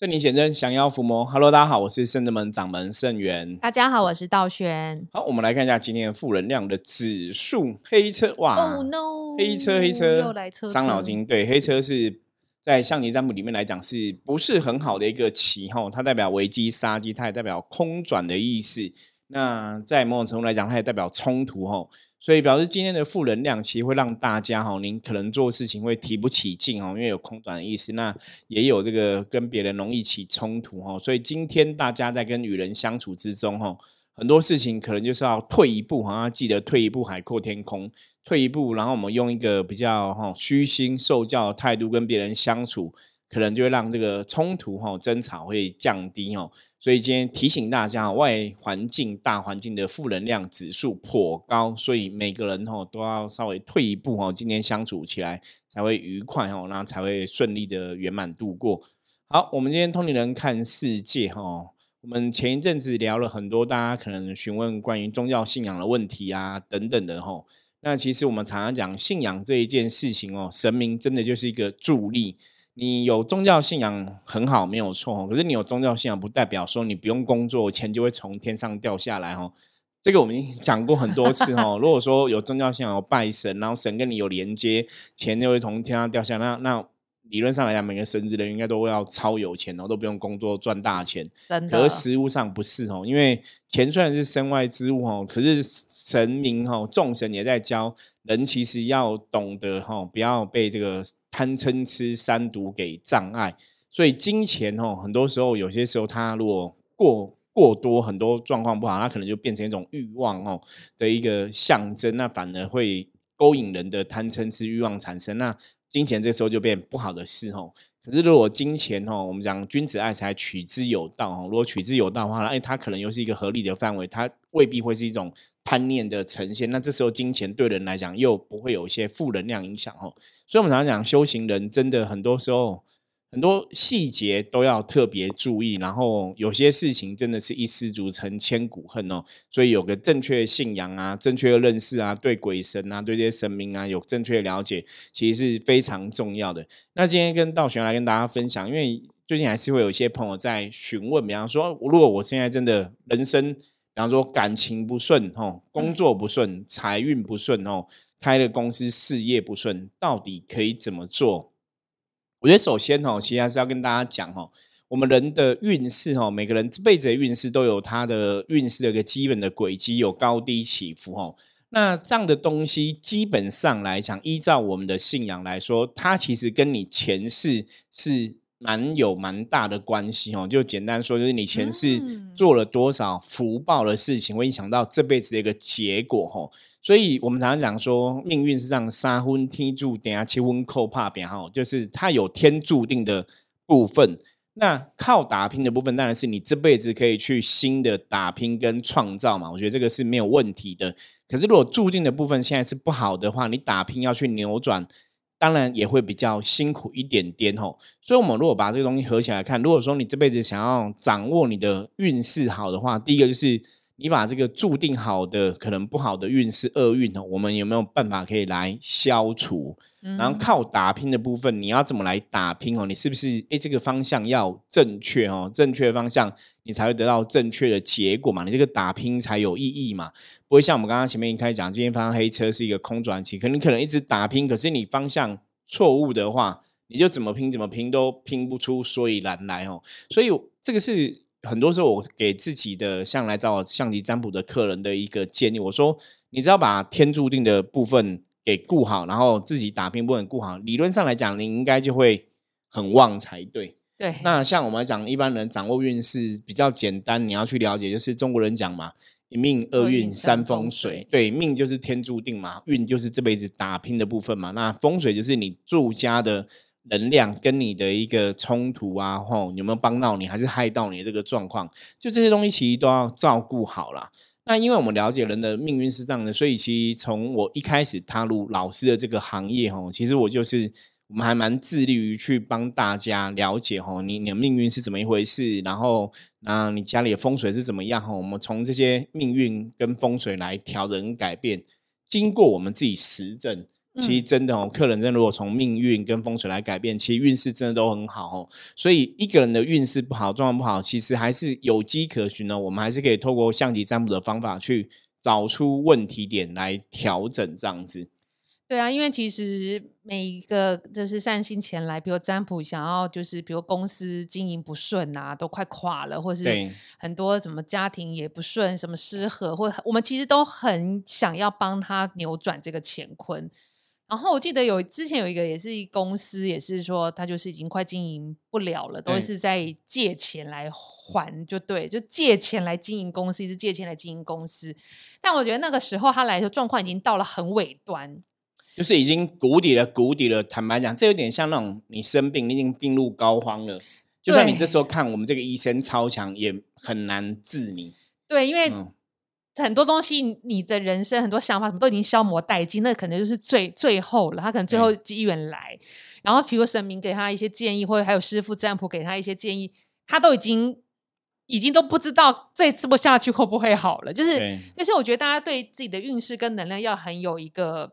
圣灵显真，降妖伏魔。Hello，大家好，我是圣智门掌门圣元。大家好，我是道轩。好，我们来看一下今天的负能量的指数。黑车哇，Oh no！黑车黑车又来车，伤脑筋。对，黑车是在象棋占卜里面来讲，是不是很好的一个棋？哈，它代表危机杀机，它也代表空转的意思。那在某种程度来讲，它也代表冲突。哈。所以表示今天的负能量，其实会让大家哈，您可能做事情会提不起劲哦，因为有空转的意思。那也有这个跟别人容易起冲突哈。所以今天大家在跟与人相处之中哈，很多事情可能就是要退一步哈，记得退一步海阔天空，退一步，然后我们用一个比较哈虚心受教的态度跟别人相处。可能就会让这个冲突哈争吵会降低哦，所以今天提醒大家，外环境大环境的负能量指数颇高，所以每个人哈都要稍微退一步哈，今天相处起来才会愉快哦，那才会顺利的圆满度过。好，我们今天通灵人看世界哈，我们前一阵子聊了很多，大家可能询问关于宗教信仰的问题啊等等的哈，那其实我们常常讲信仰这一件事情哦，神明真的就是一个助力。你有宗教信仰很好，没有错。可是你有宗教信仰，不代表说你不用工作，钱就会从天上掉下来哦。这个我们已经讲过很多次哦。如果说有宗教信仰，有拜神，然后神跟你有连接，钱就会从天上掉下来。那那理论上来讲，每个神职人应该都要超有钱哦，都不用工作赚大钱。真的。可是实物上不是哦，因为钱虽然是身外之物哦，可是神明哦，众神也在教人，其实要懂得哈，不要被这个。贪嗔痴三毒给障碍，所以金钱哦，很多时候有些时候它如果过过多，很多状况不好，它可能就变成一种欲望哦的一个象征，那反而会勾引人的贪嗔痴欲望产生，那金钱这时候就变不好的事哦。可是如果金钱哦，我们讲君子爱财，取之有道哦。如果取之有道的话，哎，它可能又是一个合理的范围，它未必会是一种。贪念的呈现，那这时候金钱对人来讲又不会有一些负能量影响哦，所以我们常常讲修行人真的很多时候很多细节都要特别注意，然后有些事情真的是一失足成千古恨哦，所以有个正确的信仰啊，正确的认识啊，对鬼神啊，对这些神明啊有正确的了解，其实是非常重要的。那今天跟道玄来跟大家分享，因为最近还是会有一些朋友在询问，比方说，如果我现在真的人生。比方说感情不顺哦，工作不顺，财运不顺哦，开了公司事业不顺，到底可以怎么做？我觉得首先哦，其实还是要跟大家讲哦，我们人的运势哦，每个人这辈子的运势都有它的运势的一个基本的轨迹，有高低起伏哦。那这样的东西基本上来讲，依照我们的信仰来说，它其实跟你前世是。蛮有蛮大的关系哦，就简单说，就是你前世做了多少福报的事情，会影响到这辈子的一个结果哦。所以我们常常讲说，命运是让三婚天注定啊，七婚扣怕变哈，就是它有天注定的部分。那靠打拼的部分，当然是你这辈子可以去新的打拼跟创造嘛。我觉得这个是没有问题的。可是如果注定的部分现在是不好的话，你打拼要去扭转。当然也会比较辛苦一点点吼，所以我们如果把这个东西合起来看，如果说你这辈子想要掌握你的运势好的话，第一个就是。你把这个注定好的可能不好的运势厄运哦，我们有没有办法可以来消除？然后靠打拼的部分，你要怎么来打拼哦？你是不是诶这个方向要正确哦？正确的方向你才会得到正确的结果嘛？你这个打拼才有意义嘛？不会像我们刚刚前面一开始讲，今天发生黑车是一个空转期，可能可能一直打拼，可是你方向错误的话，你就怎么拼怎么拼都拼不出所以然来哦。所以这个是。很多时候，我给自己的像来找我象棋占卜的客人的一个建议，我说：你只要把天注定的部分给顾好，然后自己打拼部分顾好，理论上来讲，你应该就会很旺才对。对。那像我们讲一般人掌握运势比较简单，你要去了解，就是中国人讲嘛，一命二运三风水。对，命就是天注定嘛，运就是这辈子打拼的部分嘛。那风水就是你住家的。能量跟你的一个冲突啊，吼，有没有帮到你，还是害到你这个状况？就这些东西其实都要照顾好了。那因为我们了解人的命运是这样的，所以其实从我一开始踏入老师的这个行业，吼，其实我就是我们还蛮致力于去帮大家了解，吼，你你的命运是怎么一回事，然后那你家里的风水是怎么样，吼，我们从这些命运跟风水来调整改变，经过我们自己实证。其实真的哦，客人真的如果从命运跟风水来改变，其实运势真的都很好哦。所以一个人的运势不好、状况不好，其实还是有迹可循的。我们还是可以透过象棋占卜的方法去找出问题点来调整，这样子。对啊，因为其实每一个就是善心前来，比如占卜想要就是比如公司经营不顺啊，都快垮了，或是很多什么家庭也不顺，什么失和，或我们其实都很想要帮他扭转这个乾坤。然后我记得有之前有一个也是公司，也是说他就是已经快经营不了了，都是在借钱来还，就对，就借钱来经营公司，一直借钱来经营公司。但我觉得那个时候他来说状况已经到了很尾端。就是已经谷底了，谷底了。坦白讲，这有点像那种你生病，你已经病入膏肓了。就算你这时候看我们这个医生超强，也很难治你。对，因为很多东西，你的人生很多想法什么都已经消磨殆尽，那可能就是最最后了。他可能最后机缘来，然后比如神明给他一些建议，或者还有师傅占卜给他一些建议，他都已经已经都不知道这次不下去会不会好了。就是，就是我觉得大家对自己的运势跟能量要很有一个。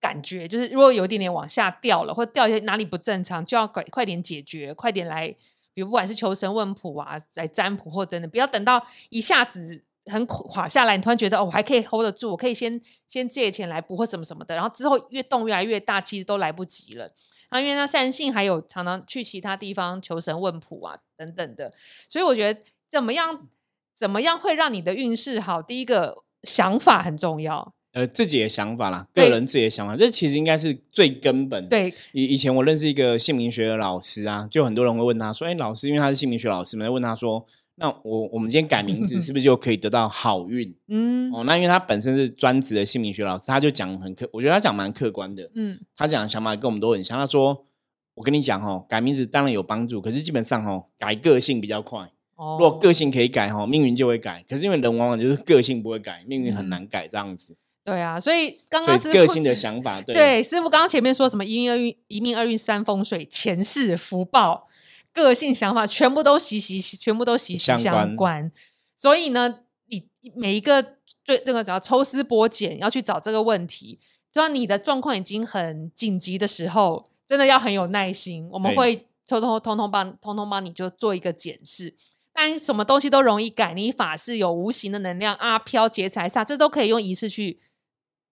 感觉就是，如果有一点点往下掉了，或掉一些哪里不正常，就要快快点解决，快点来，比如不管是求神问卜啊，来占卜或等等，不要等到一下子很垮下来，你突然觉得哦，我还可以 hold 得住，我可以先先借钱来补或什么什么的，然后之后越动越来越大，其实都来不及了。然后因为那善信还有常常去其他地方求神问卜啊等等的，所以我觉得怎么样怎么样会让你的运势好？第一个想法很重要。呃，自己的想法啦，个人自己的想法，这其实应该是最根本。对，以以前我认识一个姓名学的老师啊，就很多人会问他说：“哎，老师，因为他是姓名学老师嘛，问他说，那我我们今天改名字是不是就可以得到好运？”嗯，哦，那因为他本身是专职的姓名学老师，他就讲很客，我觉得他讲蛮客观的。嗯，他讲的想法跟我们都很像。他说：“我跟你讲哦，改名字当然有帮助，可是基本上哦，改个性比较快。哦，如果个性可以改哦，命运就会改。可是因为人往往就是个性不会改，命运很难改这样子。”对啊，所以刚刚是个性的想法。对，师傅刚刚前面说什么一命二运，一命二运三风水，前世福报，个性想法全部都息息，全部都息息相关。所以呢，你每一个最那个只要抽丝剥茧，要去找这个问题，就要你的状况已经很紧急的时候，真的要很有耐心。我们会偷偷通通帮通通帮你就做一个检视。但什么东西都容易改，你法是有无形的能量，啊飘劫财煞，这都可以用仪式去。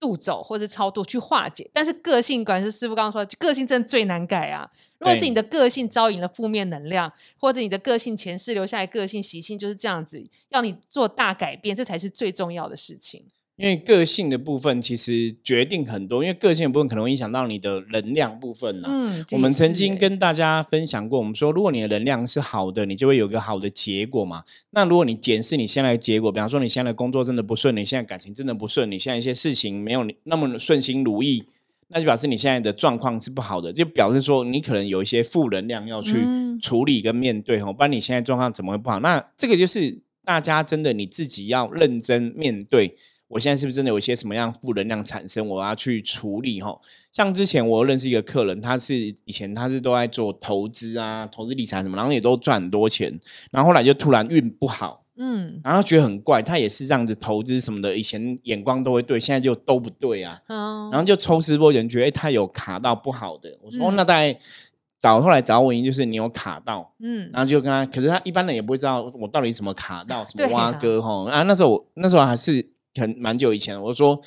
度走或是超度去化解，但是个性，管是师傅刚刚说，个性真的最难改啊。如果是你的个性招引了负面能量，或者你的个性前世留下来个性习性就是这样子，要你做大改变，这才是最重要的事情。因为个性的部分其实决定很多，因为个性的部分可能会影响到你的能量部分呢。嗯，我们曾经跟大家分享过，我们说如果你的能量是好的，你就会有个好的结果嘛。那如果你检视你现在的结果，比方说你现在的工作真的不顺，你现在感情真的不顺，你现在一些事情没有那么顺心如意，那就表示你现在的状况是不好的，就表示说你可能有一些负能量要去处理跟面对哦。不然你现在状况怎么会不好？那这个就是大家真的你自己要认真面对。我现在是不是真的有一些什么样负能量产生？我要去处理哈。像之前我认识一个客人，他是以前他是都在做投资啊、投资理财什么，然后也都赚很多钱，然后后来就突然运不好，嗯，然后觉得很怪。他也是这样子投资什么的，以前眼光都会对，现在就都不对啊。然后就抽丝剥茧，觉得他有卡到不好的。我说那大概找后来找我，因就是你有卡到，嗯，然后就跟他，可是他一般人也不会知道我到底什么卡到，什么挖哥哈。啊，那时候我那时候还是。很蛮久以前，我说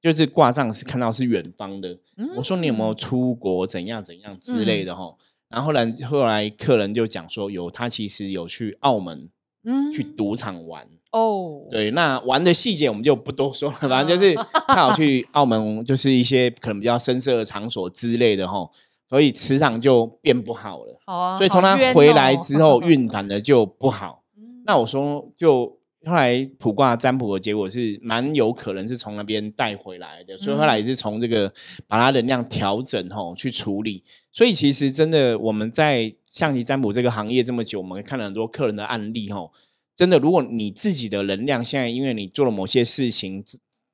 就是挂上是看到是远方的，我说你有没有出国怎样怎样之类的哈，然后后来后来客人就讲说有他其实有去澳门，嗯，去赌场玩。哦，对，那玩的细节我们就不多说了，反正就是 他有去澳门，就是一些可能比较深色的场所之类的哈，所以磁场就变不好了，好啊，所以从他回来之后运 反的就不好，那我说就。后来卜卦占卜的结果是蛮有可能是从那边带回来的，所以后来也是从这个把它能量调整吼去处理。所以其实真的我们在象棋占卜这个行业这么久，我们看了很多客人的案例吼，真的如果你自己的能量现在因为你做了某些事情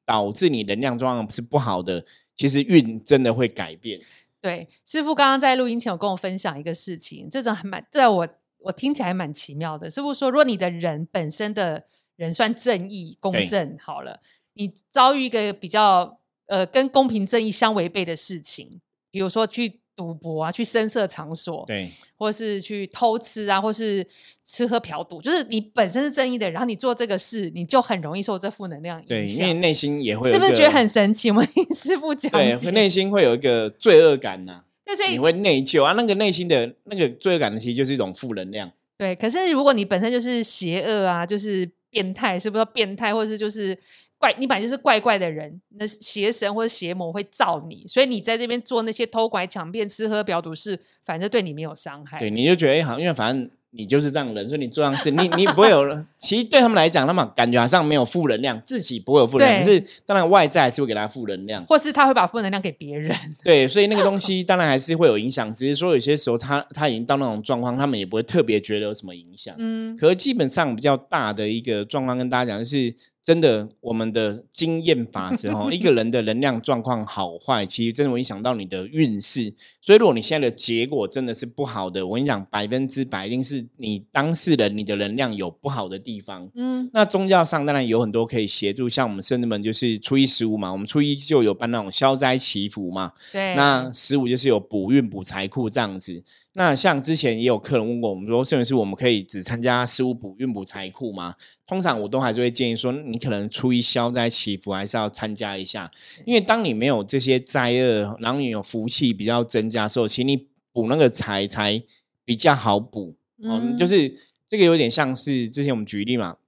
导致你能量状况是不好的，其实运真的会改变。对，师傅刚刚在录音前有跟我分享一个事情，这种还蛮在我。我听起来蛮奇妙的，是不是说，如果你的人本身的人算正义、公正，好了，你遭遇一个比较呃跟公平正义相违背的事情，比如说去赌博啊，去声色场所，对，或是去偷吃啊，或是吃喝嫖赌，就是你本身是正义的，然后你做这个事，你就很容易受这负能量影响对，因为。内心也会是不是觉得很神奇？我们听师傅讲对，内心会有一个罪恶感呐、对，所以你会内疚啊，那个内心的那个罪恶感其实就是一种负能量。对，可是如果你本身就是邪恶啊，就是变态，是不是变态，或者是就是怪，你本来就是怪怪的人，那邪神或者邪魔会造你，所以你在这边做那些偷拐抢骗、吃喝嫖赌是，反正对你没有伤害。对，你就觉得哎、好像因为反正你就是这样的人，所以你做这样事，你你不会有。其实对他们来讲，他们感觉好像没有负能量，自己不会有负能量，可是当然外在还是会给他负能量。或是他会把负能量给别人。对，所以那个东西当然还是会有影响，只是说有些时候他他已经到那种状况，他们也不会特别觉得有什么影响。嗯，可是基本上比较大的一个状况跟大家讲，就是真的我们的经验法则哈，一个人的能量状况好坏，其实真的会影响到你的运势。所以如果你现在的结果真的是不好的，我跟你讲，百分之百一定是你当事人你的能量有不好的地方。嗯，那宗教上当然有很多可以协助，像我们圣人们就是初一十五嘛，我们初一就有办那种消灾祈福嘛，对。那十五就是有补运补财库这样子。那像之前也有客人问过我们说，甚至是我们可以只参加十五补运补财库吗？通常我都还是会建议说，你可能初一消灾祈福还是要参加一下，因为当你没有这些灾厄，然后你有福气比较增加的时候，其实你补那个财才比较好补。嗯，就嗯是这个有点像是之前我们举例嘛，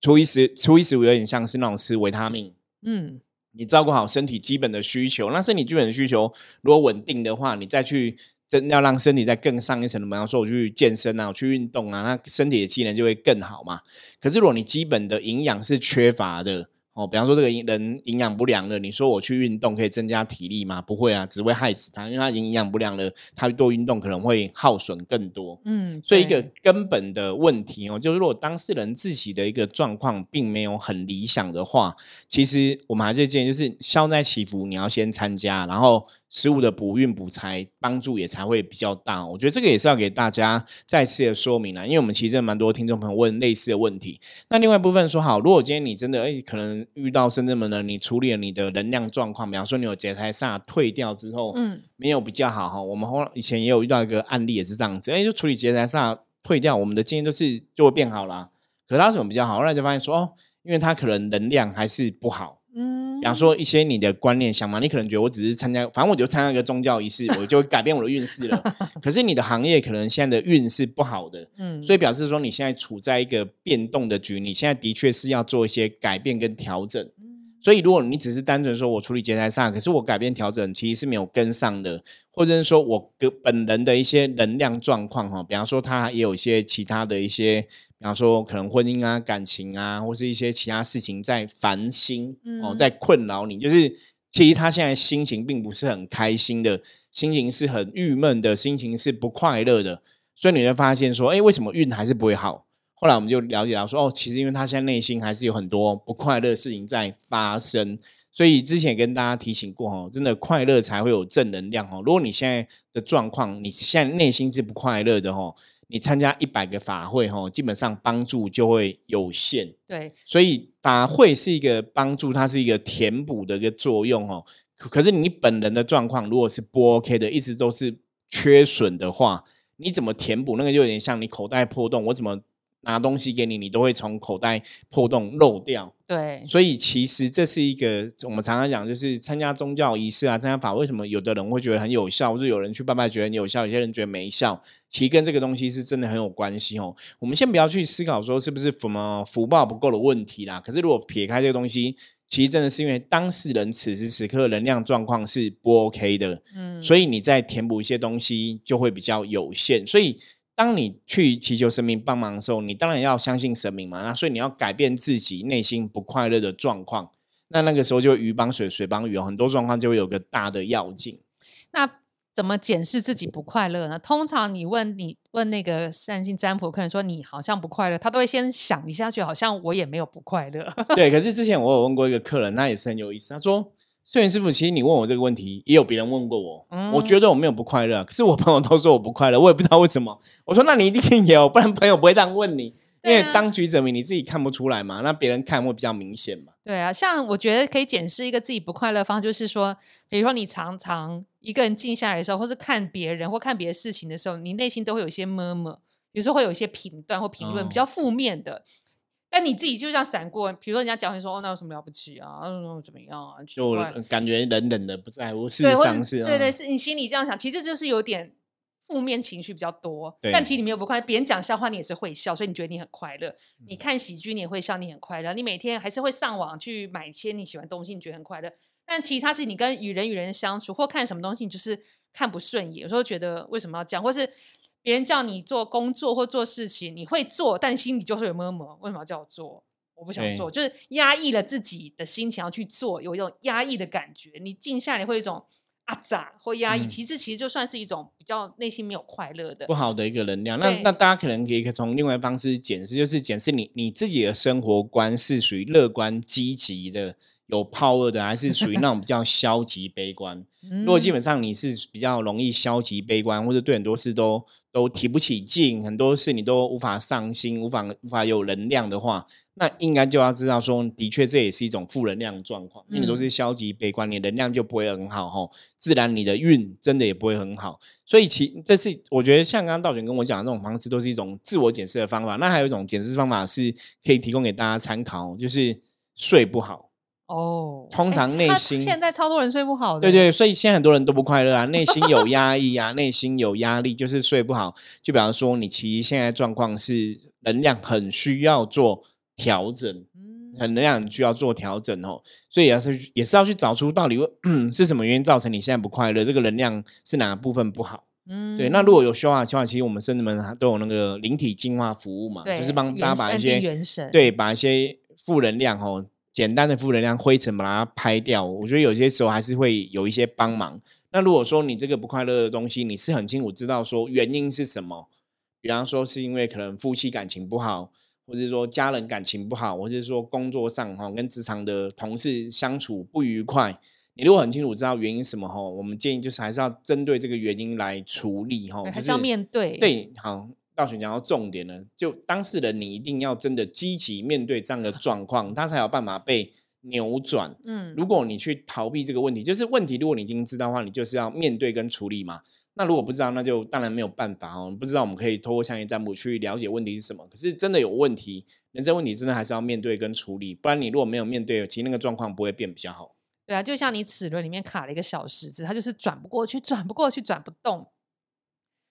初一十初一十五有点像是那种吃维他命。嗯，你照顾好身体基本的需求，那身体基本的需求如果稳定的话，你再去真要让身体再更上一层的，比方说我去健身啊，我去运动啊，那身体的机能就会更好嘛。可是如果你基本的营养是缺乏的，哦，比方说这个人营养不良了，你说我去运动可以增加体力吗？不会啊，只会害死他，因为他营养不良了，他多运动可能会耗损更多。嗯，所以一个根本的问题哦，就是如果当事人自己的一个状况并没有很理想的话，其实我们还是建议就是消灾祈福你要先参加，然后十五的补运补财帮助也才会比较大。我觉得这个也是要给大家再次的说明了，因为我们其实蛮多听众朋友问类似的问题。那另外一部分说好，如果今天你真的哎可能遇到深圳门呢，你处理了你的能量状况，比方说你有劫财煞退掉之后，嗯没有比较好哈。我们后来以前也有遇到一个案例也是这样子，哎，就处理劫财煞退掉，我们的经验都是就会变好啦。可是他为什么比较好？后来就发现说哦，因为他可能能量还是不好。嗯，比方说一些你的观念想嘛，你可能觉得我只是参加，反正我就参加一个宗教仪式，我就会改变我的运势了。可是你的行业可能现在的运势不好的，嗯，所以表示说你现在处在一个变动的局，你现在的确是要做一些改变跟调整。嗯所以，如果你只是单纯说我处理劫财煞，可是我改变调整其实是没有跟上的，或者是说我个本人的一些能量状况哈，比方说他也有一些其他的一些，比方说可能婚姻啊、感情啊，或是一些其他事情在烦心哦，嗯在困扰你，就是其实他现在心情并不是很开心的，心情是很郁闷的，心情是不快乐的，所以你会发现说，哎，为什么运还是不会好？后来我们就了解到说，哦，其实因为他现在内心还是有很多不快乐的事情在发生，所以之前也跟大家提醒过哦，真的快乐才会有正能量哦。如果你现在的状况，你现在内心是不快乐的哦，你参加一百个法会哈，基本上帮助就会有限。对，所以法会是一个帮助，它是一个填补的一个作用哦。可可是你本人的状况如果是不 OK 的，一直都是缺损的话，你怎么填补？那个就有点像你口袋破洞，我怎么拿东西给你，你都会从口袋破洞漏掉。对，所以其实这是一个我们常常讲，就是参加宗教仪式啊，参加法，为什么有的人会觉得很有效，或者有人去拜拜觉得很有效，有些人觉得没效，其实跟这个东西是真的很有关系哦。我们先不要去思考说是不是什么福报不够的问题啦，可是如果撇开这个东西，其实真的是因为当事人此时此刻能量状况是不 OK 的，嗯，所以你再填补一些东西就会比较有限。所以当你去祈求神明帮忙的时候，你当然要相信神明嘛。那所以你要改变自己内心不快乐的状况，那那个时候就鱼帮水，水帮鱼哦，很多状况就会有个大的要紧。那怎么检视自己不快乐呢？通常你问你问那个善信占卜客人说你好像不快乐，他都会先想一下，觉得好像我也没有不快乐。对，可是之前我有问过一个客人，他也是很有意思，他说。圣元师傅，其实你问我这个问题，也有别人问过我。我嗯觉得我没有不快乐，可是我朋友都说我不快乐，我也不知道为什么。我说那你一定有，不然朋友不会这样问你。因为当局者迷，你自己看不出来嘛，那别人看会比较明显嘛。对啊，像我觉得可以检视一个自己不快乐方式，就是说，比如说你常常一个人静下来的时候，或是看别人或看别的事情的时候，你内心都会有一些 murmur，比如说会有一些评断或评论、哦比较负面的，但你自己就这样闪过，比如说人家讲你说哦，那有什么了不起啊？嗯，怎么样啊？就感觉冷冷的不在乎，事实上是对对，嗯是你心里这样想，其实就是有点负面情绪比较多。但其实你没有不快乐，别人讲笑话你也是会笑，所以你觉得你很快乐。嗯你看喜剧你也会笑，你很快乐。你每天还是会上网去买一些你喜欢的东西，你觉得很快乐。但其他是你跟与人与人相处或看什么东西，你就是看不顺眼，有时候觉得为什么要这样，或是别人叫你做工作或做事情，你会做，但心里就是有摸摸，为什么要叫我做？我不想做，就是压抑了自己的心情要去做，有一种压抑的感觉。你静下来会有一种啊咋或压抑，嗯其实其实就算是一种比较内心没有快乐的不。好的一个能量。那那大家可能可以从另外一方式检视，就是检视你你自己的生活观是属于乐观积极的。有 power 的，还是属于那种比较消极悲观？如果基嗯本上你是比较容易消极悲观，或者对很多事都都提不起劲，很多事你都无法上心，无法无法有能量的话，那应该就要知道说，的确这也是一种负能量的状况。因为你都嗯是消极悲观，你能量就不会很好吼，自然你的运真的也不会很好。所以其这是我觉得像刚刚道玄跟我讲的那种方式，都是一种自我检视的方法。那还有一种检视方法是可以提供给大家参考，就是睡不好。哦，通常内心现在超多人睡不好的，对对，所以现在很多人都不快乐啊，内心有压抑啊，内心有压力，就是睡不好。就比方说，你其实现在状况是能量很需要做调整，嗯，很能量很需要做调整哦，所以也是也是要去找出到底 是什么原因造成你现在不快乐，这个能量是哪部分不好。嗯对，那如果有修好的话，其实我们甚至们都有那个灵体净化服务嘛，对就是帮大家把一些元神对把一些负能量哦，简单的负能量灰尘把它拍掉。我觉得有些时候还是会有一些帮忙。那如果说你这个不快乐的东西，你是很清楚知道说原因是什么，比方说是因为可能夫妻感情不好，或者是说家人感情不好，或者是说工作上哈跟职场的同事相处不愉快。你如果很清楚知道原因什么哈，我们建议就是还是要针对这个原因来处理哈，还是要面对，对，好，道玄讲到重点呢，就当事人你一定要真的积极面对这样的状况，他才有办法被扭转。嗯，如果你去逃避这个问题，就是问题，如果你已经知道的话，你就是要面对跟处理嘛。那如果不知道，那就当然没有办法哦。不知道，我们可以透过相应占卜去了解问题是什么。可是真的有问题，人生问题真的还是要面对跟处理，不然你如果没有面对，其实那个状况不会变比较好。对啊，就像你齿轮里面卡了一个小石子，它就是转不过去，转不过去，转不动。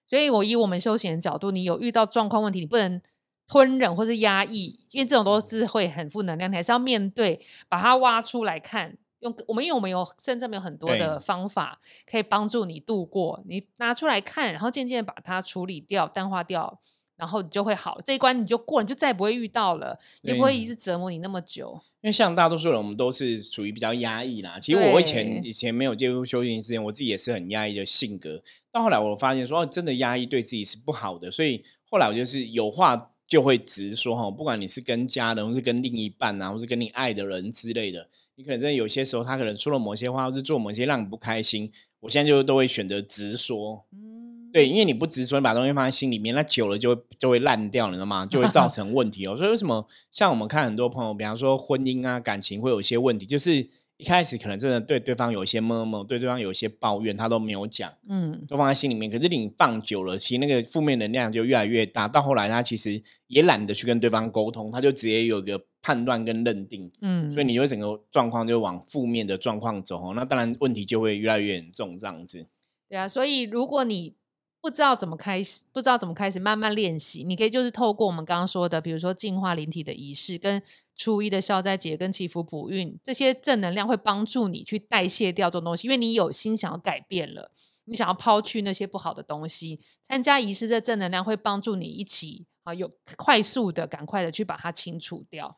所以，我以我们修行的角度，你有遇到状况问题，你不能吞忍或是压抑，因为这种都是会很负能量，你还是要面对，把它挖出来看。用我们，因为我们有甚至有很多的方法可以帮助你度过，你拿出来看，然后渐渐把它处理掉、淡化掉，然后你就会好。这一关你就过，你就再也不会遇到了，也不会一直折磨你那么久。因为像大多数人，我们都是属于比较压抑啦。其实我以前以前没有接触修行之前，我自己也是很压抑的性格。到后来我发现说，哦，真的压抑对自己是不好的，所以后来我就是有话就会直说哈。不管你是跟家人，或是跟另一半啊，或是跟你爱的人之类的，你可能真的有些时候他可能说了某些话，或是做某些让你不开心，我现在就都会选择直说。嗯，对，因为你不直说，你把东西放在心里面，那久了就会就会烂掉，你知道吗？就会造 成问题哦。所以为什么像我们看很多朋友，比方说婚姻啊、感情会有一些问题，就是一开始可能真的对对方有一些么么，对对方有一些抱怨，他都没有讲，嗯，都放在心里面。可是你放久了，其实那个负面能量就越来越大，到后来他其实也懒得去跟对方沟通，他就直接有一个判断跟认定。嗯，所以你会整个状况就往负面的状况走哦，那当然问题就会越来越严重，这样子。对啊，所以如果你不知道怎么开始，不知道怎么开始慢慢练习，你可以就是透过我们刚刚说的，比如说净化灵体的仪式，跟初一的消灾节跟祈福补运，这些正能量会帮助你去代谢掉这种东西，因为你有心想要改变了，你想要抛去那些不好的东西，参加仪式这正能量会帮助你一起啊，有快速的、赶快的去把它清除掉。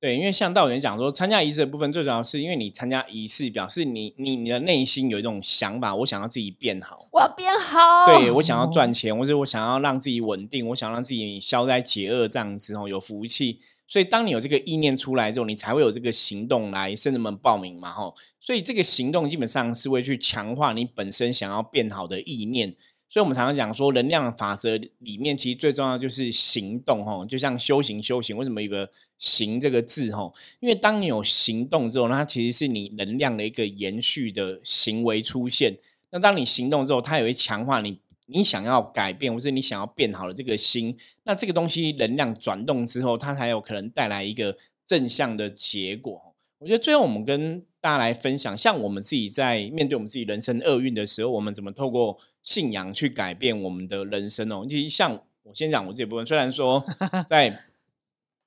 对，因为像道人讲说，参加仪式的部分最主要是因为你参加仪式，表示你你你的内心有一种想法，我想要自己变好，我要变好，对我想要赚钱，或者我想要让自己稳定，我想要让自己消灾解厄这样子哦，有福气。所以当你有这个意念出来之后，你才会有这个行动来甚至们报名嘛吼。所以这个行动基本上是会去强化你本身想要变好的意念。所以我们常常讲说，能量法则里面其实最重要就是行动哈，就像修行修行，为什么有个行这个字哈？因为当你有行动之后，那它其实是你能量的一个延续的行为出现。那当你行动之后，它也会强化你你想要改变或是你想要变好的这个心。那这个东西能量转动之后，它才有可能带来一个正向的结果。我觉得最后我们跟大家来分享，像我们自己在面对我们自己人生厄运的时候，我们怎么透过信仰去改变我们的人生哦。其实像我先讲我这部分，虽然说 在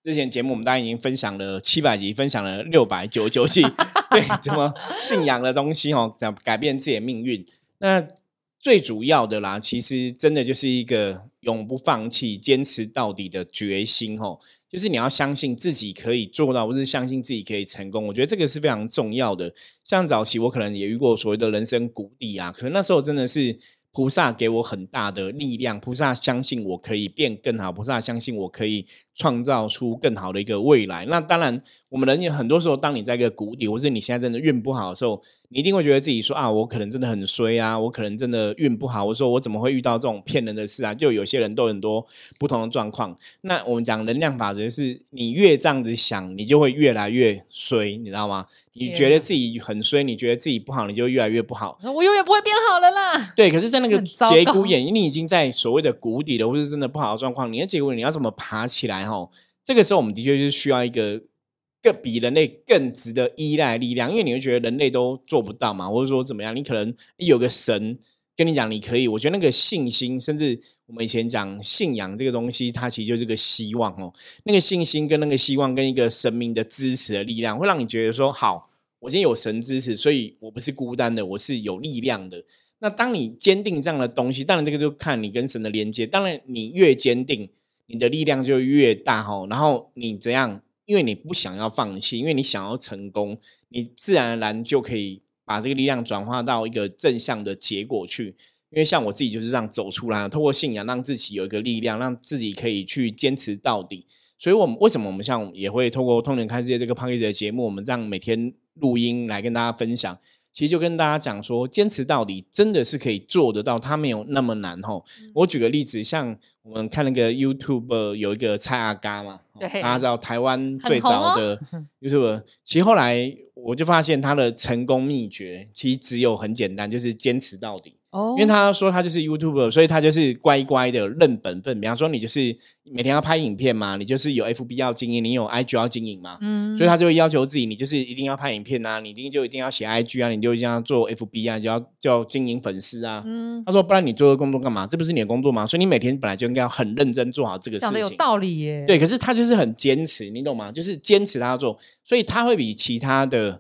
之前节目我们大家已经分享了七百集，分享了六百九十九集，对，怎么信仰的东西哦，怎么改变自己的命运？那最主要的啦，其实真的就是一个永不放弃、坚持到底的决心哦。就是你要相信自己可以做到，或是相信自己可以成功。我觉得这个是非常重要的。像早期我可能也遇过所谓的人生谷底啊，可能那时候真的是。菩萨给我很大的力量，菩萨相信我可以变更好，菩萨相信我可以创造出更好的一个未来。那当然，我们人也很多时候，当你在一个谷底，或是你现在真的运不好的时候，你一定会觉得自己说啊，我可能真的很衰啊，我可能真的运不好。我说我怎么会遇到这种骗人的事啊？就有些人都很多不同的状况。那我们讲能量法则，是你越这样子想，你就会越来越衰，你知道吗？你觉得自己很衰，你觉得自己不好，你就越来越不好。我永远不会变好了啦。对，可是，在那个节骨眼，你已经在所谓的谷底了，或是真的不好的状况，你的结果你要怎么爬起来？哈，这个时候我们的确是需要一个更比人类更值得依赖力量，因为你会觉得人类都做不到嘛，或者说怎么样？你可能有个神。跟你讲，你可以。我觉得那个信心，甚至我们以前讲信仰这个东西，它其实就是个希望哦。那个信心跟那个希望，跟一个神明的支持的力量，会让你觉得说：好，我今天有神支持，所以我不是孤单的，我是有力量的。那当你坚定这样的东西，当然这个就看你跟神的连接。当然，你越坚定，你的力量就越大哈。然后你怎样？因为你不想要放弃，因为你想要成功，你自然而然就可以。把这个力量转化到一个正向的结果去，因为像我自己就是这样走出来，透过信仰让自己有一个力量，让自己可以去坚持到底。所以，我们为什么我们像也会透过通联看世界这个 p a c k a g e 的节目，我们这样每天录音来跟大家分享。其实就跟大家讲说，坚持到底真的是可以做得到，它没有那么难吼。我举个例子，像我们看那个 YouTube 有一个蔡阿嘎嘛，大家知道台湾最早的 YouTube，其实后来我就发现他的成功秘诀其实只有很简单，就是坚持到底。哦，因为他说他就是 YouTube，所以他就是乖乖的认本分。比方说，你就是每天要拍影片嘛，你就是有 FB 要经营，你有 IG 要经营嘛，嗯，所以他就会要求自己，你就是一定要拍影片啊，你一定就一定要写 IG 啊，你就一定要做 FB 啊，就要叫经营粉丝啊。嗯，他说不然你做的工作干嘛？这不是你的工作吗？所以你每天本来就应该要很认真做好这个事情。讲的有道理耶。对，可是他就是很坚持，你懂吗？就是坚持他要做，所以他会比其他的。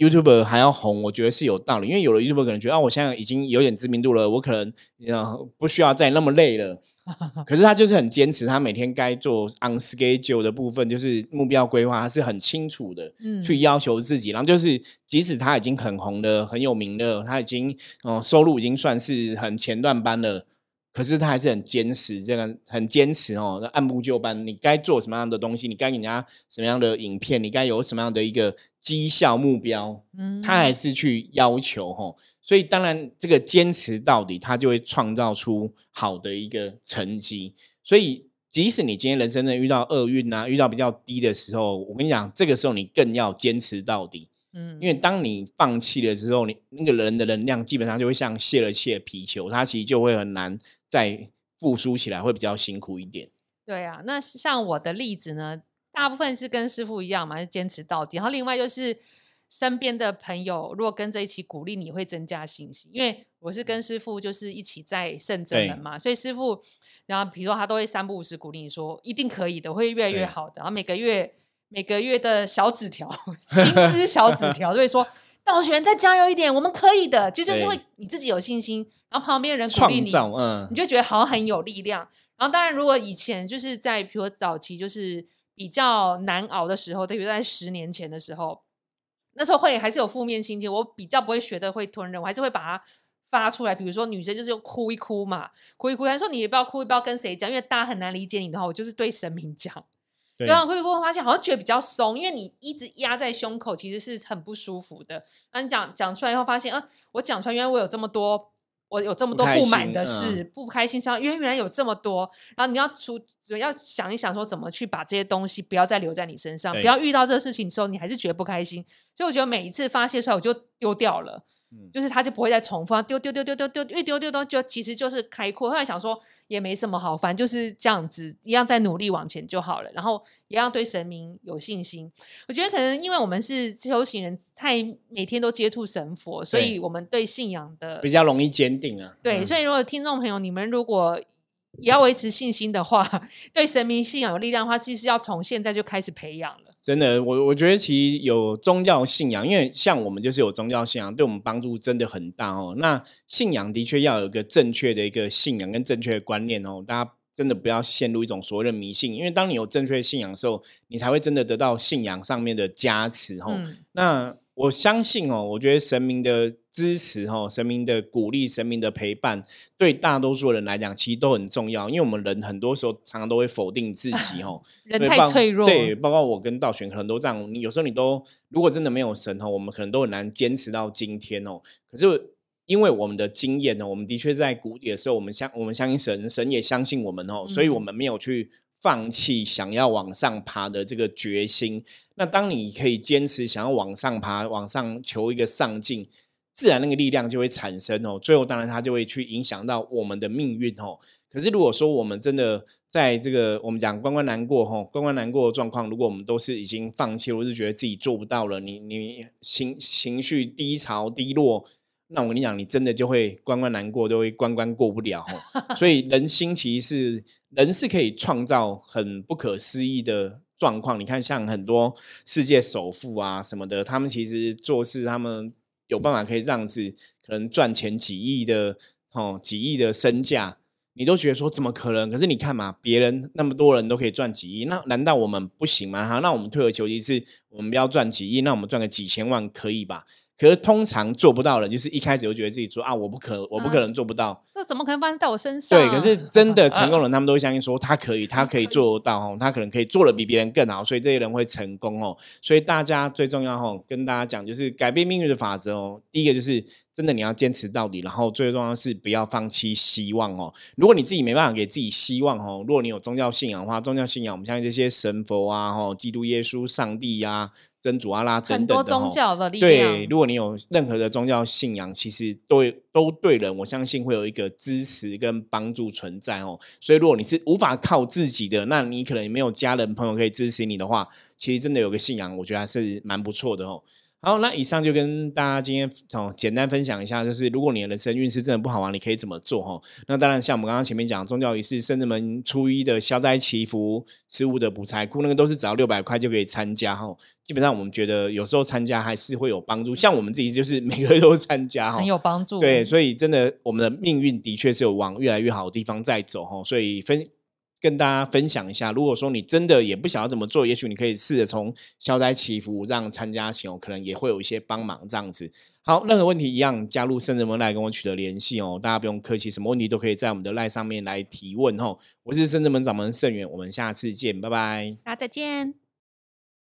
YouTube 还要红，我觉得是有道理，因为有了 YouTube 可能觉得啊，我现在已经有点知名度了，我可能呃不需要再那么累了。可是他就是很坚持，他每天该做 on schedule 的部分，就是目标规划，他是很清楚的，嗯，去要求自己。然后就是即使他已经很红的、很有名的，他已经哦收入已经算是很前段班了。可是他还是很坚持，这个很坚持哦，按部就班。你该做什么样的东西，你该给人家什么样的影片，你该有什么样的一个绩效目标，嗯，他还是去要求哦。所以当然，这个坚持到底，他就会创造出好的一个成绩。所以，即使你今天人生呢遇到厄运啊，遇到比较低的时候，我跟你讲，这个时候你更要坚持到底。嗯，因为当你放弃了之后，你那个人的能量基本上就会像泄了气的皮球，它其实就会很难再复苏起来，会比较辛苦一点。对啊，那像我的例子呢，大部分是跟师傅一样嘛，是坚持到底。然后另外就是身边的朋友，如果跟着一起鼓励，你会增加信心。因为我是跟师傅就是一起在圣真门嘛，所以师傅，然后比如说他都会三不五时鼓励你说，一定可以的，会越来越好的。然后每个月。每个月的小纸条，薪资小纸条，就会说道玄再加油一点，我们可以的，就就是会你自己有信心，然后旁边人鼓励你，嗯，你就觉得好像很有力量。然后当然，如果以前就是在比如说早期就是比较难熬的时候，特别在十年前的时候，那时候会还是有负面心情，我比较不会学的会吞忍，我还是会把它发出来。比如说女生就是哭一哭嘛，哭一哭，他说你也不要哭，也不要跟谁讲，因为大家很难理解你的话，我就是对神明讲。然后会不会发现好像觉得比较松，因为你一直压在胸口，其实是很不舒服的。那你讲讲出来以后，发现，呃，我讲出来，原来我有这么多我有这么多不满的事，不开心，像因为原来有这么多，然后你要出，要想一想说怎么去把这些东西不要再留在你身上，不要遇到这个事情的时候你还是觉得不开心，所以我觉得每一次发泄出来我就丢掉了。就是他就不会再重复，丢丢丢丢丢丢，越丢丢丢就其实就是开阔。后来想说也没什么好，反正就是这样子，一样在努力往前就好了。然后一样对神明有信心。我觉得可能因为我们是修行人，太每天都接触神佛，所以我们对信仰的比较容易坚定啊。对，所以如果听众朋友你们如果也要维持信心的话，对神明信仰有力量的话，其实要从现在就开始培养了。真的，我我觉得其实有宗教信仰，因为像我们就是有宗教信仰，对我们帮助真的很大哦。那信仰的确要有一个正确的一个信仰跟正确的观念哦，大家真的不要陷入一种所谓的迷信，因为当你有正确的信仰的时候，你才会真的得到信仰上面的加持哦。那我相信哦，我觉得神明的支持哦，神明的鼓励，神明的陪伴，对大多数人来讲，其实都很重要。因为我们人很多时候常常都会否定自己 哦，人太脆弱。对，包括我跟道玄可能都这样。你有时候你都如果真的没有神哦，我们可能都很难坚持到今天哦。可是因为我们的经验呢，我们的确在谷底的时候，我们相我们相信神，神也相信我们哦，所以我们没有去。放弃想要往上爬的这个决心，那当你可以坚持想要往上爬、往上求一个上进，自然那个力量就会产生哦。最后当然它就会去影响到我们的命运哦。可是如果说我们真的在这个我们讲关关难过哈，关关难过的状况，如果我们都是已经放弃，或是觉得自己做不到了，你你情情绪低潮低落。那我跟你讲，你真的就会关关难过，都会关关过不了。所以 人心其实是人是可以创造很不可思议的状况。你看，像很多世界首富啊什么的，他们其实做事，他们有办法可以这样子，可能赚钱几亿的哦，几亿的身价，你都觉得说怎么可能？可是你看嘛，别人那么多人都可以赚几亿，那难道我们不行吗？哈，那我们退而求其次，我们不要赚几亿，那我们赚个几千万可以吧？可是通常做不到的，就是一开始就觉得自己说啊，我不可，我不可能做不到。这怎么可能发生在我身上？对，可是真的成功人，他们都会相信说他可以，他可以做得到哦，他可能可以做的比别人更好，所以这些人会成功哦。所以大家最重要哦，跟大家讲就是改变命运的法则哦。第一个就是真的你要坚持到底，然后最重要是不要放弃希望哦。如果你自己没办法给自己希望哦，如果你有宗教信仰的话，宗教信仰我们相信这些神佛啊，哦，基督耶稣、上帝呀。真主阿拉等等的力量，对，如果你有任何的宗教信仰，其实都都对人，我相信会有一个支持跟帮助存在哦。所以如果你是无法靠自己的，那你可能也没有家人朋友可以支持你的话，其实真的有个信仰，我觉得还是蛮不错的哦。好，那以上就跟大家今天哦简单分享一下，就是如果你的人生运势真的不好玩，你可以怎么做哈？那当然，像我们刚刚前面讲宗教仪式，甚至门初一的消灾祈福、十五的补财库，那个都是只要六百块就可以参加哈。基本上我们觉得有时候参加还是会有帮助，像我们自己就是每个月都参加哈，很有帮助。对，所以真的我们的命运的确是有往越来越好的地方在走哈，所以分。跟大家分享一下，如果说你真的也不想要怎么做，也许你可以试着从消灾祈福这样参加前，可能也会有一些帮忙这样子。好，任何问题一样加入圣人门来跟我取得联系哦，大家不用客气，什么问题都可以在我们的赖上面来提问哦。我是圣人门掌门盛元，我们下次见，拜拜，大家再见。